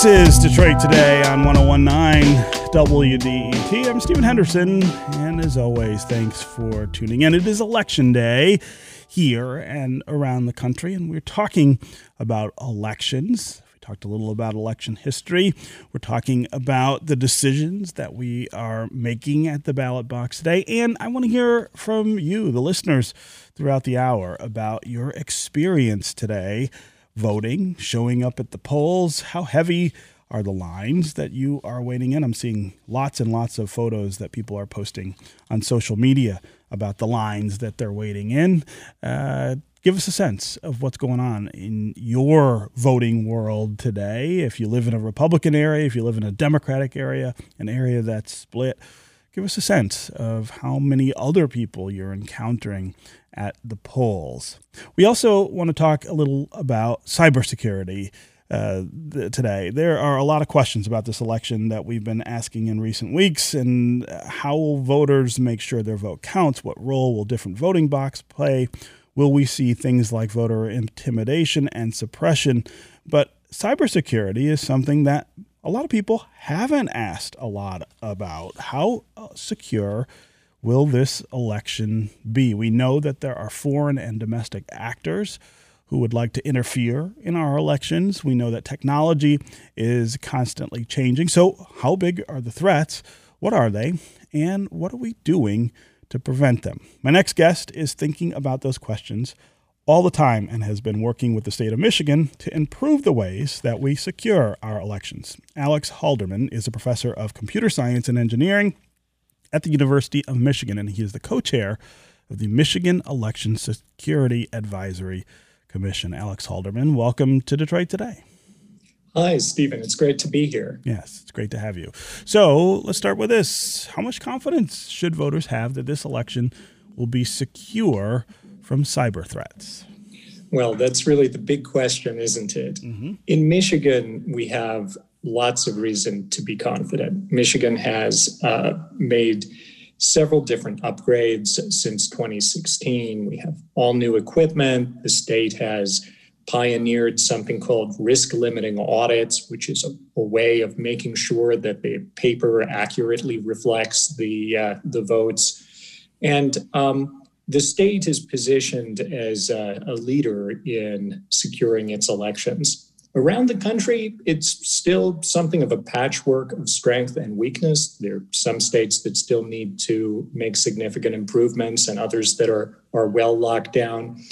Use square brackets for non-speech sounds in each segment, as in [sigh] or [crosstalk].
This is Detroit Today on 1019 WDET. I'm Stephen Henderson, and as always, thanks for tuning in. It is election day here and around the country, and we're talking about elections. We talked a little about election history. We're talking about the decisions that we are making at the ballot box today, and I want to hear from you, the listeners, throughout the hour about your experience today voting, showing up at the polls? How heavy are the lines that you are waiting in? I'm seeing lots and lots of photos that people are posting on social media about the lines that they're waiting in. Uh, give us a sense of what's going on in your voting world today. If you live in a Republican area, if you live in a Democratic area, an area that's split, give us a sense of how many other people you're encountering at the polls. We also want to talk a little about cybersecurity. Uh, today. There are a lot of questions about this election that we've been asking in recent weeks, and how will voters make sure their vote counts? What role will different voting box play? Will we see things like voter intimidation and suppression? But cybersecurity is something that a lot of people haven't asked a lot about. How uh, secure will this election be? We know that there are foreign and domestic actors who would like to interfere in our elections. We know that technology is constantly changing. So, how big are the threats? What are they? And what are we doing to prevent them? My next guest is thinking about those questions all the time and has been working with the state of Michigan to improve the ways that we secure our elections. Alex Halderman is a professor of computer science and engineering at the University of Michigan, and he is the co chair of the Michigan Election Security Advisory Commission. Alex Halderman, welcome to Detroit Today. Hi, Stephen. It's great to be here. Yes, it's great to have you. So let's start with this. How much confidence should voters have that this election will be secure from cyber threats? Well, that's really the big question, isn't it? Mm-hmm. In Michigan, we have lots of reason to be confident. Michigan has uh, made several different upgrades since 2016. We have all new equipment. The state has pioneered something called risk limiting audits, which is a, a way of making sure that the paper accurately reflects the uh, the votes. And um, the state is positioned as a, a leader in securing its elections. Around the country, it's still something of a patchwork of strength and weakness. There are some states that still need to make significant improvements and others that are, are well locked down.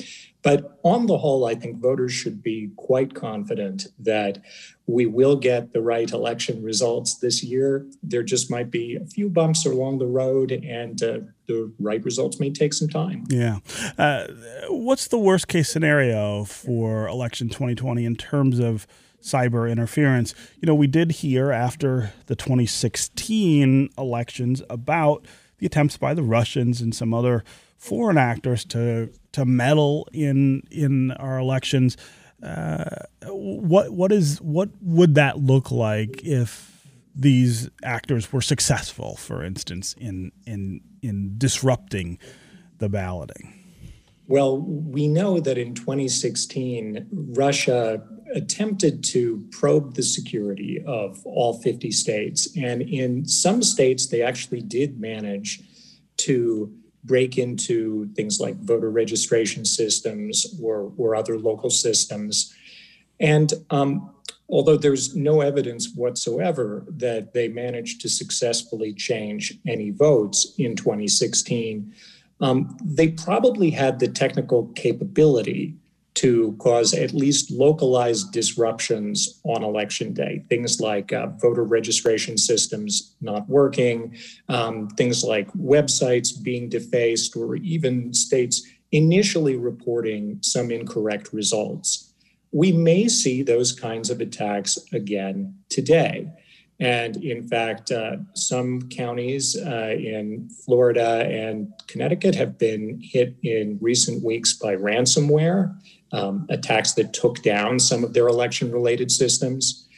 But on the whole, I think voters should be quite confident that we will get the right election results this year. There just might be a few bumps along the road, and uh, the right results may take some time. Yeah. Uh, what's the worst case scenario for election 2020 in terms of? cyber interference. You know, we did hear after the 2016 elections about the attempts by the Russians and some other foreign actors to to meddle in in our elections. Uh, what what is what would that look like if these actors were successful, for instance, in in in disrupting the balloting? Well, we know that in 2016, Russia attempted to probe the security of all 50 states. And in some states, they actually did manage to break into things like voter registration systems or, or other local systems. And um, although there's no evidence whatsoever that they managed to successfully change any votes in 2016, um, they probably had the technical capability to cause at least localized disruptions on election day. Things like uh, voter registration systems not working, um, things like websites being defaced, or even states initially reporting some incorrect results. We may see those kinds of attacks again today. And in fact, uh, some counties uh, in Florida and Connecticut have been hit in recent weeks by ransomware um, attacks that took down some of their election related systems.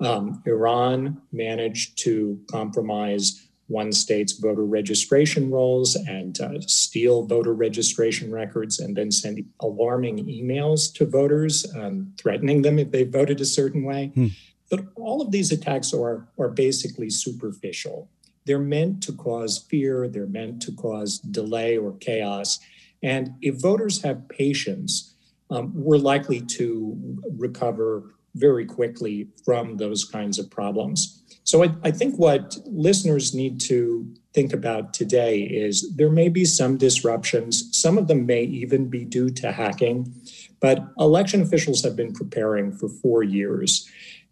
Um, Iran managed to compromise one state's voter registration rolls and uh, steal voter registration records and then send alarming emails to voters um, threatening them if they voted a certain way. Hmm. But all of these attacks are, are basically superficial. They're meant to cause fear, they're meant to cause delay or chaos. And if voters have patience, um, we're likely to recover very quickly from those kinds of problems. So I, I, think what listeners need to think about today is there may be some disruptions. Some of them may even be due to hacking, but election officials have been preparing for four years.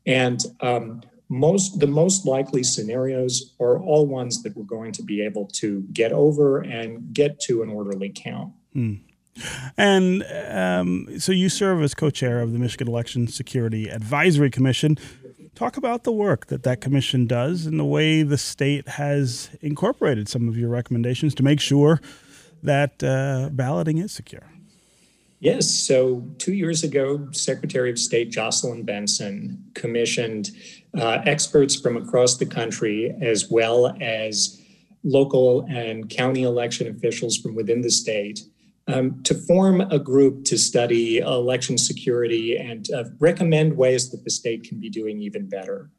And um, most the most likely scenarios are all ones that we're going to be able to get over and get to an orderly count. Hmm. And um, so you serve as co-chair of the Michigan Election Security Advisory Commission. Talk about the work that that commission does and the way the state has incorporated some of your recommendations to make sure that uh, balloting is secure. Yes. So, two years ago, Secretary of State Jocelyn Benson commissioned uh, experts from across the country, as well as local and county election officials from within the state, um, to form a group to study election security and uh, recommend ways that the state can be doing even better.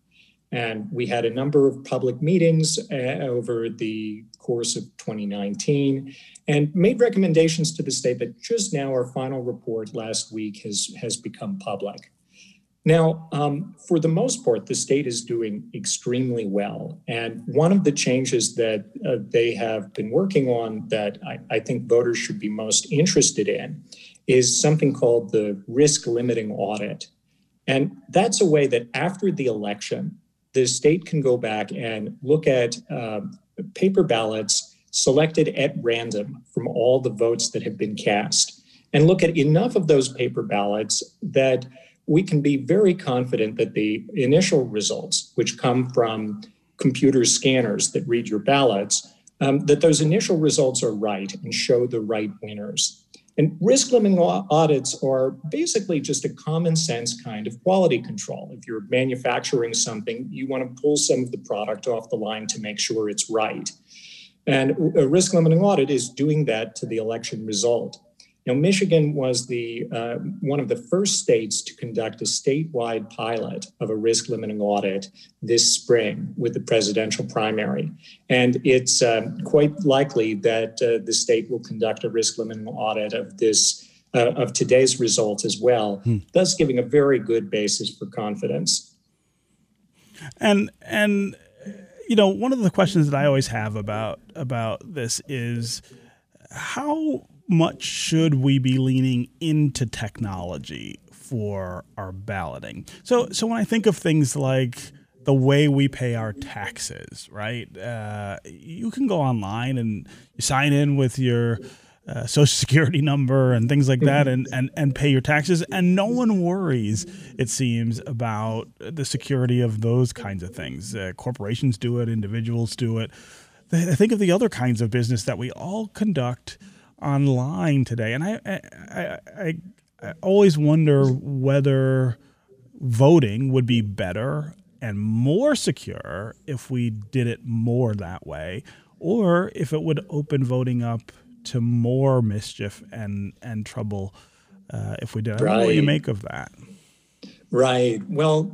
And we had a number of public meetings uh, over the course of 2019 and made recommendations to the state that just now our final report last week has, has become public. Now, um, for the most part, the state is doing extremely well. And one of the changes that uh, they have been working on that I, I, think voters should be most interested in is something called the risk limiting audit. And that's a way that after the election, the state can go back and look at uh, paper ballots selected at random from all the votes that have been cast and look at enough of those paper ballots that we can be very confident that the initial results, which come from computer scanners that read your ballots, um, that those initial results are right and show the right winners. And risk limiting audits are basically just a common sense kind of quality control. If you're manufacturing something, you want to pull some of the product off the line to make sure it's right. And a risk limiting audit is doing that to the election result. Now, Michigan was the uh, one of the first states to conduct a statewide pilot of a risk limiting audit this spring with the presidential primary, and it's uh, quite likely that uh, the state will conduct a risk limiting audit of this uh, of today's results as well, hmm. thus giving a very good basis for confidence. And and you know, one of the questions that I always have about about this is how much should we be leaning into technology for our balloting? So, so when I think of things like the way we pay our taxes, right? Uh, you can go online and you sign in with your uh, social [laughs] security number and things like that and, and, and pay your taxes. And no one worries, it seems, about the security of those kinds of things. Uh, corporations do it, individuals do it. I think of the other kinds of business that we all conduct online today, and I I, I, I, always wonder whether voting would be better and more secure if we did it more that way, or if it would open voting up to more mischief and and trouble uh, if we did. Right. What do you make of that? Right. Well,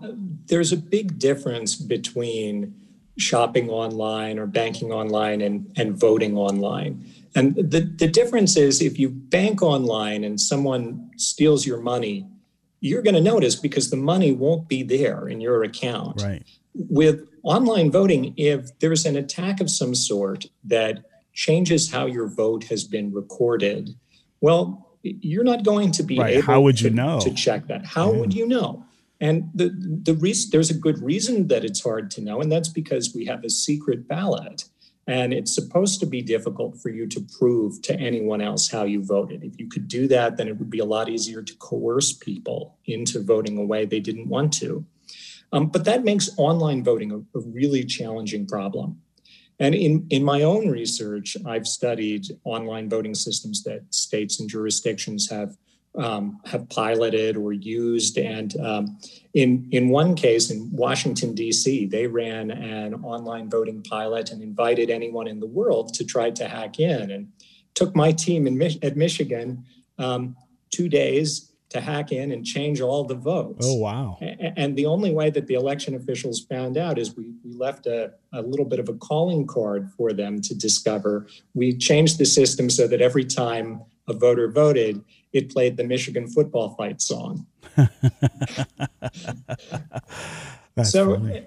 there's a big difference between shopping online or banking online and, and voting online. And the, the difference is if you bank online and someone steals your money, you're going to notice because the money won't be there in your account. Right. With online voting, if there's an attack of some sort that changes how your vote has been recorded, well, you're not going to be right. able how would to, you know? to check that. How yeah. would you know? And the the reason there's a good reason that it's hard to know, and that's because we have a secret ballot. And it's supposed to be difficult for you to prove to anyone else how you voted. If you could do that, then it would be a lot easier to coerce people into voting a way they didn't want to. Um, but that makes online voting a, a really challenging problem. And in, in my own research, I've studied online voting systems that states and jurisdictions have um, have piloted or used. And um, in, in one case, in Washington, D.C., they ran an online voting pilot and invited anyone in the world to try to hack in. And took my team in, at Michigan um, two days to hack in and change all the votes. Oh, wow. And the only way that the election officials found out is we, we left a, a little bit of a calling card for them to discover. We changed the system so that every time a voter voted, it played the Michigan football fight song. [laughs] so, funny.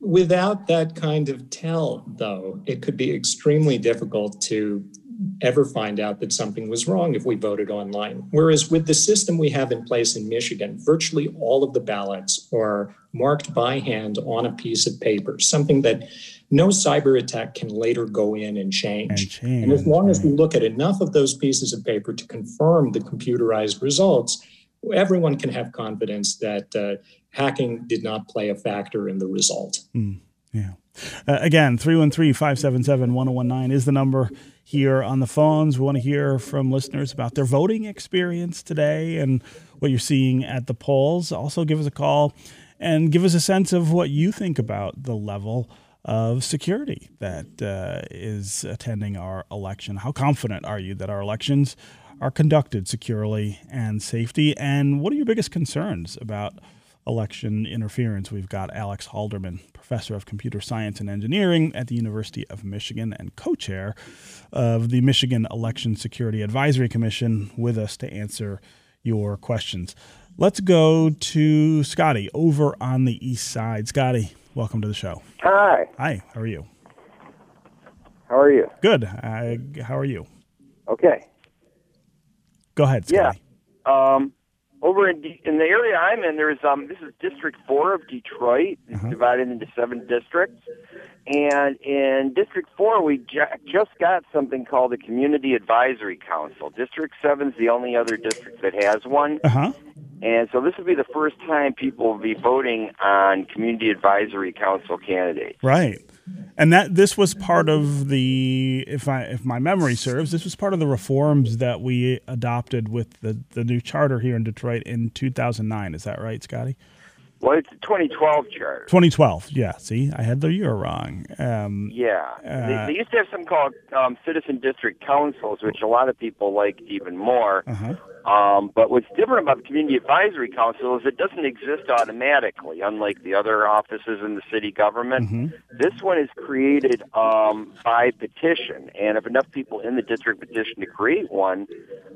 without that kind of tell, though, it could be extremely difficult to ever find out that something was wrong if we voted online. Whereas with the system we have in place in Michigan, virtually all of the ballots are marked by hand on a piece of paper, something that no cyber attack can later go in and change. And, change, and as long right. as we look at enough of those pieces of paper to confirm the computerized results, everyone can have confidence that uh, hacking did not play a factor in the result. Mm, yeah. Uh, again, 313 577 1019 is the number here on the phones. We want to hear from listeners about their voting experience today and what you're seeing at the polls. Also, give us a call and give us a sense of what you think about the level of security that uh, is attending our election. How confident are you that our elections are conducted securely and safety? And what are your biggest concerns about? election interference. We've got Alex Halderman, professor of computer science and engineering at the University of Michigan and co chair of the Michigan Election Security Advisory Commission, with us to answer your questions. Let's go to Scotty over on the east side. Scotty, welcome to the show. Hi. Hi, how are you? How are you? Good. Uh, how are you? Okay. Go ahead, Scotty. Yeah. Um, over in D- in the area I'm in, there's um this is District Four of Detroit. It's uh-huh. divided into seven districts, and in District Four we ju- just got something called the Community Advisory Council. District Seven's the only other district that has one. Uh-huh. And so this will be the first time people will be voting on community advisory council candidates. Right and that this was part of the if I if my memory serves, this was part of the reforms that we adopted with the the new charter here in Detroit in 2009. Is that right, Scotty? Well, it's 2012 charter. 2012. Yeah. See, I had the year wrong. Um, yeah. Uh, they, they, used to have something called um, citizen district councils, which a lot of people liked even more. Uh-huh. Um, but what's different about the Community Advisory Council is it doesn't exist automatically, unlike the other offices in the city government. Mm-hmm. This one is created um, by petition, and if enough people in the district petition to create one,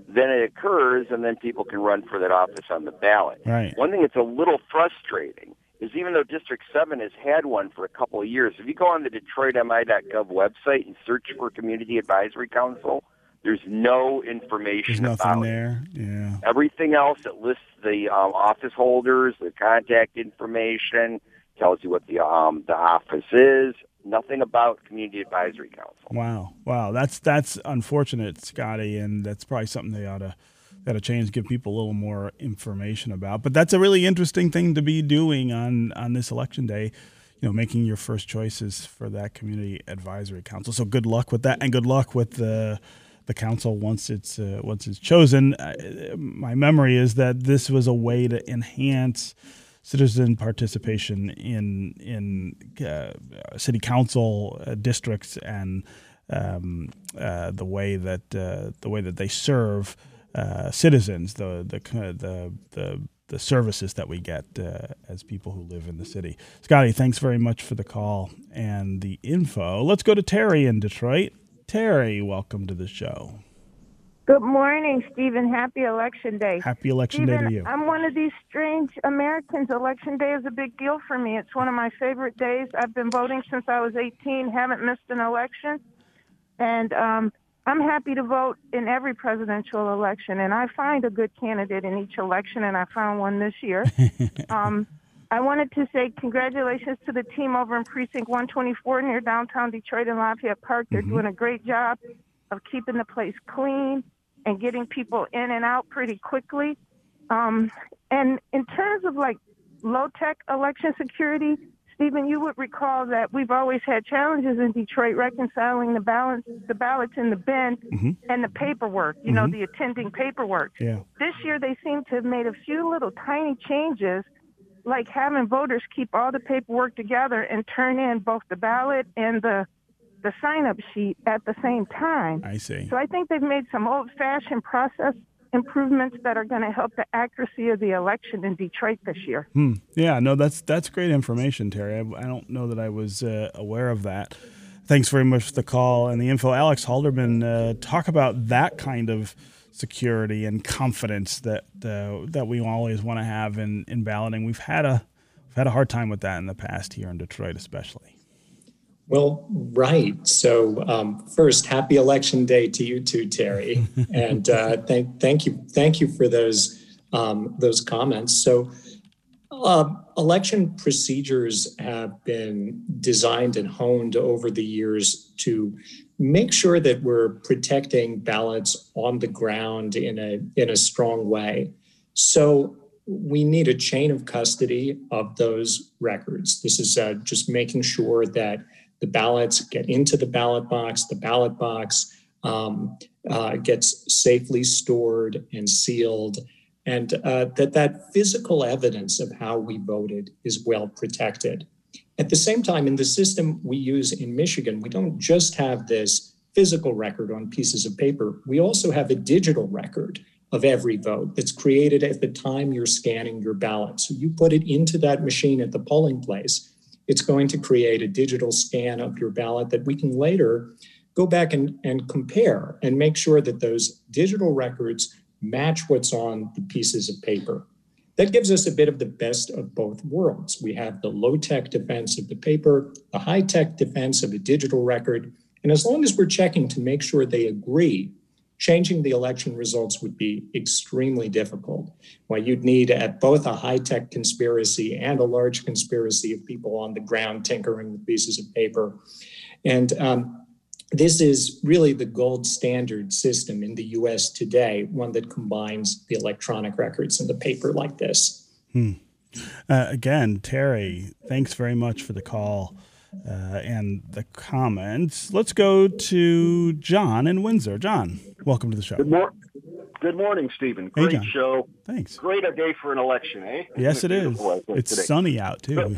then it occurs, and then people can run for that office on the ballot. Right. One thing that's a little frustrating is even though District 7 has had one for a couple of years, if you go on the DetroitMI.gov website and search for Community Advisory Council, there's no information There's nothing about there. Yeah. Everything else that lists the um, office holders, the contact information, tells you what the um, the office is. Nothing about community advisory council. Wow, wow, that's that's unfortunate, Scotty, and that's probably something they ought to got to change, give people a little more information about. But that's a really interesting thing to be doing on on this election day you know, making your first choices for that community advisory council. So good luck with that, and good luck with the the council once it's uh, once it's chosen. Uh, my memory is that this was a way to enhance citizen participation in in uh, city council uh, districts and um, uh, the way that uh, the way that they serve citizens, the the the the the services that we get uh, as people who live in the city. Scotty, thanks very much for the call and the info. Let's go to Terry in Detroit. Terry, welcome to the show. Good morning, Stephen. Happy Election Day. Happy Election Stephen, Day to you. I'm one of these strange Americans. Election Day is a big deal for me. It's one of my favorite days. I've been voting since I was 18, haven't missed an election. And um, I'm happy to vote in every presidential election. And I find a good candidate in each election, and I found one this year. [laughs] um, I wanted to say congratulations to the team over in Precinct 124 near downtown Detroit and Lafayette Park. They're mm-hmm. doing a great job of keeping the place clean and getting people in and out pretty quickly. Um, and in terms of like low tech election security, Stephen, you would recall that we've always had challenges in Detroit reconciling the balance, the ballots in the bin mm-hmm. and the paperwork. You mm-hmm. know, the attending paperwork. Yeah. This year, they seem to have made a few little tiny changes like having voters keep all the paperwork together and turn in both the ballot and the the sign up sheet at the same time. I see. So I think they've made some old fashioned process improvements that are going to help the accuracy of the election in Detroit this year. Hmm. Yeah, no, that's that's great information, Terry. I, I don't know that I was uh, aware of that. Thanks very much for the call and the info. Alex Halderman, uh, talk about that kind of security and confidence that uh, that we always want to have in, in balloting. We've had a we've had a hard time with that in the past here in Detroit, especially. Well, right. So um, first, happy election day to you too, Terry, [laughs] and uh, thank thank you thank you for those um, those comments. So. Uh, election procedures have been designed and honed over the years to make sure that we're protecting ballots on the ground in a in a strong way. So we need a chain of custody of those records. This is uh, just making sure that the ballots get into the ballot box, the ballot box um, uh, gets safely stored and sealed, and uh, that that physical evidence of how we voted is well protected. At the same time, in the system we use in Michigan, we don't just have this physical record on pieces of paper, we also have a digital record of every vote that's created at the time you're scanning your ballot. So you put it into that machine at the polling place. It's going to create a digital scan of your ballot that we can later go back and, and compare and make sure that those digital records match what's on the pieces of paper. That gives us a bit of the best of both worlds. We have the low tech defense of the paper, the high tech defense of a digital record. And as long as we're checking to make sure they agree, changing the election results would be extremely difficult. Well, you'd need at both a high tech conspiracy and a large conspiracy of people on the ground tinkering with pieces of paper. And um, this is really the gold standard system in the US today, one that combines the electronic records and the paper like this. Hmm. Uh, again, Terry, thanks very much for the call uh, and the comments. Let's go to John in Windsor. John, welcome to the show. Good, mor- Good morning, Stephen. Great hey, show. Thanks. Great day for an election, eh? Yes, it is. It's today. sunny out too.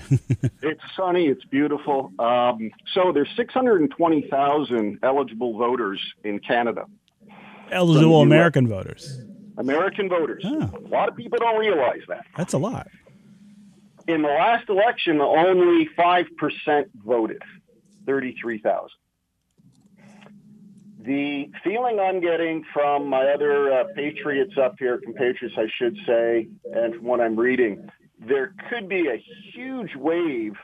it's sunny. It's beautiful. Um, so there's 620,000 eligible voters in Canada. Eligible American voters. American voters. Oh. A lot of people don't realize that. That's a lot. In the last election, only 5% voted, 33,000 the feeling I'm getting from my other uh, patriots up here, compatriots, I should say, and from what I'm reading, there could be a huge wave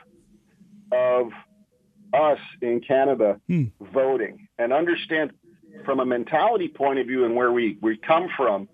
of us in Canada hmm. voting and understand from a mentality point of view and where we, we come from.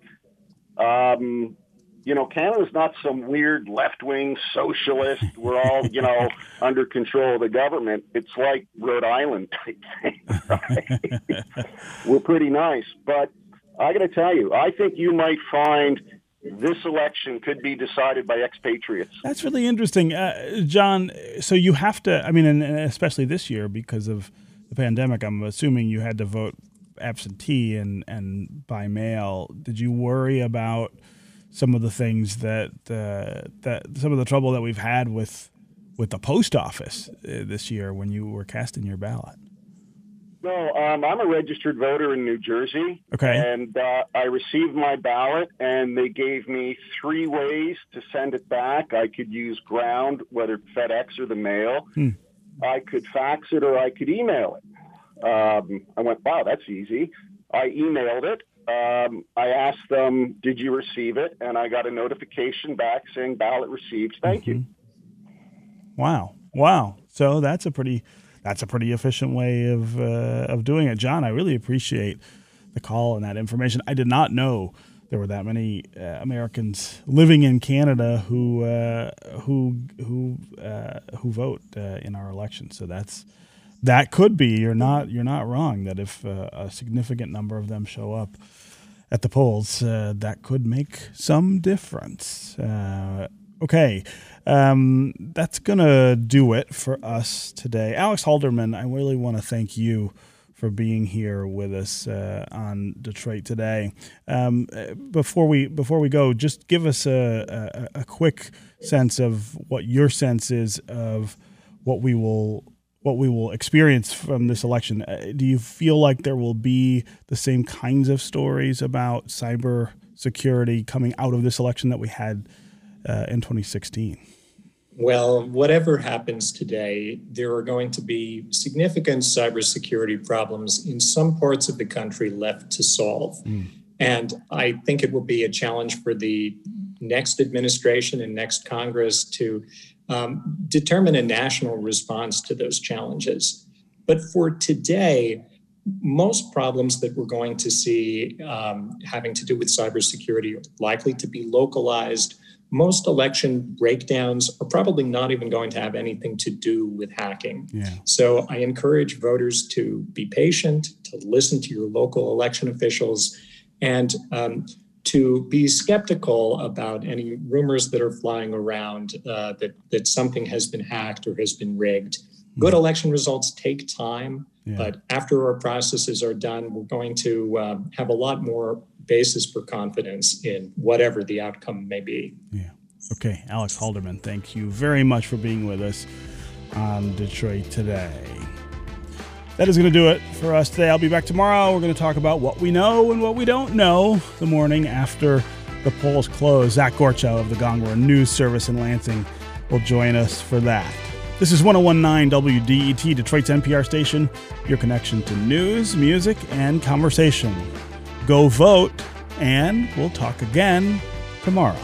Um, you know, Canada's not some weird left wing socialist. We're all, you know, [laughs] under control of the government. It's like Rhode Island type thing. Right? [laughs] We're pretty nice. But I got to tell you, I think you might find this election could be decided by expatriates. That's really interesting. Uh, John, so you have to, I mean, and especially this year because of the pandemic, I'm assuming you had to vote absentee and, and by mail. Did you worry about some of the things that uh, that some of the trouble that we've had with with the post office uh, this year when you were casting your ballot. No, um, I'm a registered voter in New Jersey. Okay. And uh, I received my ballot, and they gave me three ways to send it back. I could use ground, whether FedEx or the mail. Hmm. I could fax it or I could email it. Um, I went, wow, that's easy. I emailed it, um, I asked them, "Did you receive it?" And I got a notification back saying ballot received. Thank mm-hmm. you. Wow, wow. So that's a pretty that's a pretty efficient way of uh, of doing it, John. I really appreciate the call and that information. I did not know there were that many uh, Americans living in Canada who uh, who who uh, who vote uh, in our election. So that's that could be you're not you're not wrong that if uh, a significant number of them show up at the polls, uh, that could make some difference. Uh, okay, um, that's gonna do it for us today. Alex Halderman, I really want to thank you for being here with us uh, on Detroit today. Um, before we before we go, just give us a, a, a quick sense of what your sense is of what we will what we will experience from this election. Uh, do you feel like there will be the same kinds of stories about cyber security coming out of this election that we had uh, in 2016? Well, whatever happens today, there are going to be significant cybersecurity problems in some parts of the country left to solve. Mm. And I think it will be a challenge for the next administration and next Congress to um, determine a national response to those challenges. But for today, most problems that we're going to see um, having to do with cybersecurity are likely to be localized. Most election breakdowns are probably not even going to have anything to do with hacking. Yeah. So I encourage voters to be patient, to listen to your local election officials, and um, to be skeptical about any rumors that are flying around uh, that, that something has been hacked or has been rigged. Good election results take time, yeah. but after our processes are done, we're going to um, have a lot more basis for confidence in whatever the outcome may be. Yeah. Okay, Alex Halderman, thank you very much for being with us on Detroit Today. That is going to do it for us today. I'll be back tomorrow. We're going to talk about what we know and what we don't know the morning after the polls close. Zach Gorchow of the Gongwer News Service in Lansing will join us for that. This is 1019 WDET, Detroit's NPR station, your connection to news, music, and conversation. Go vote, and we'll talk again tomorrow.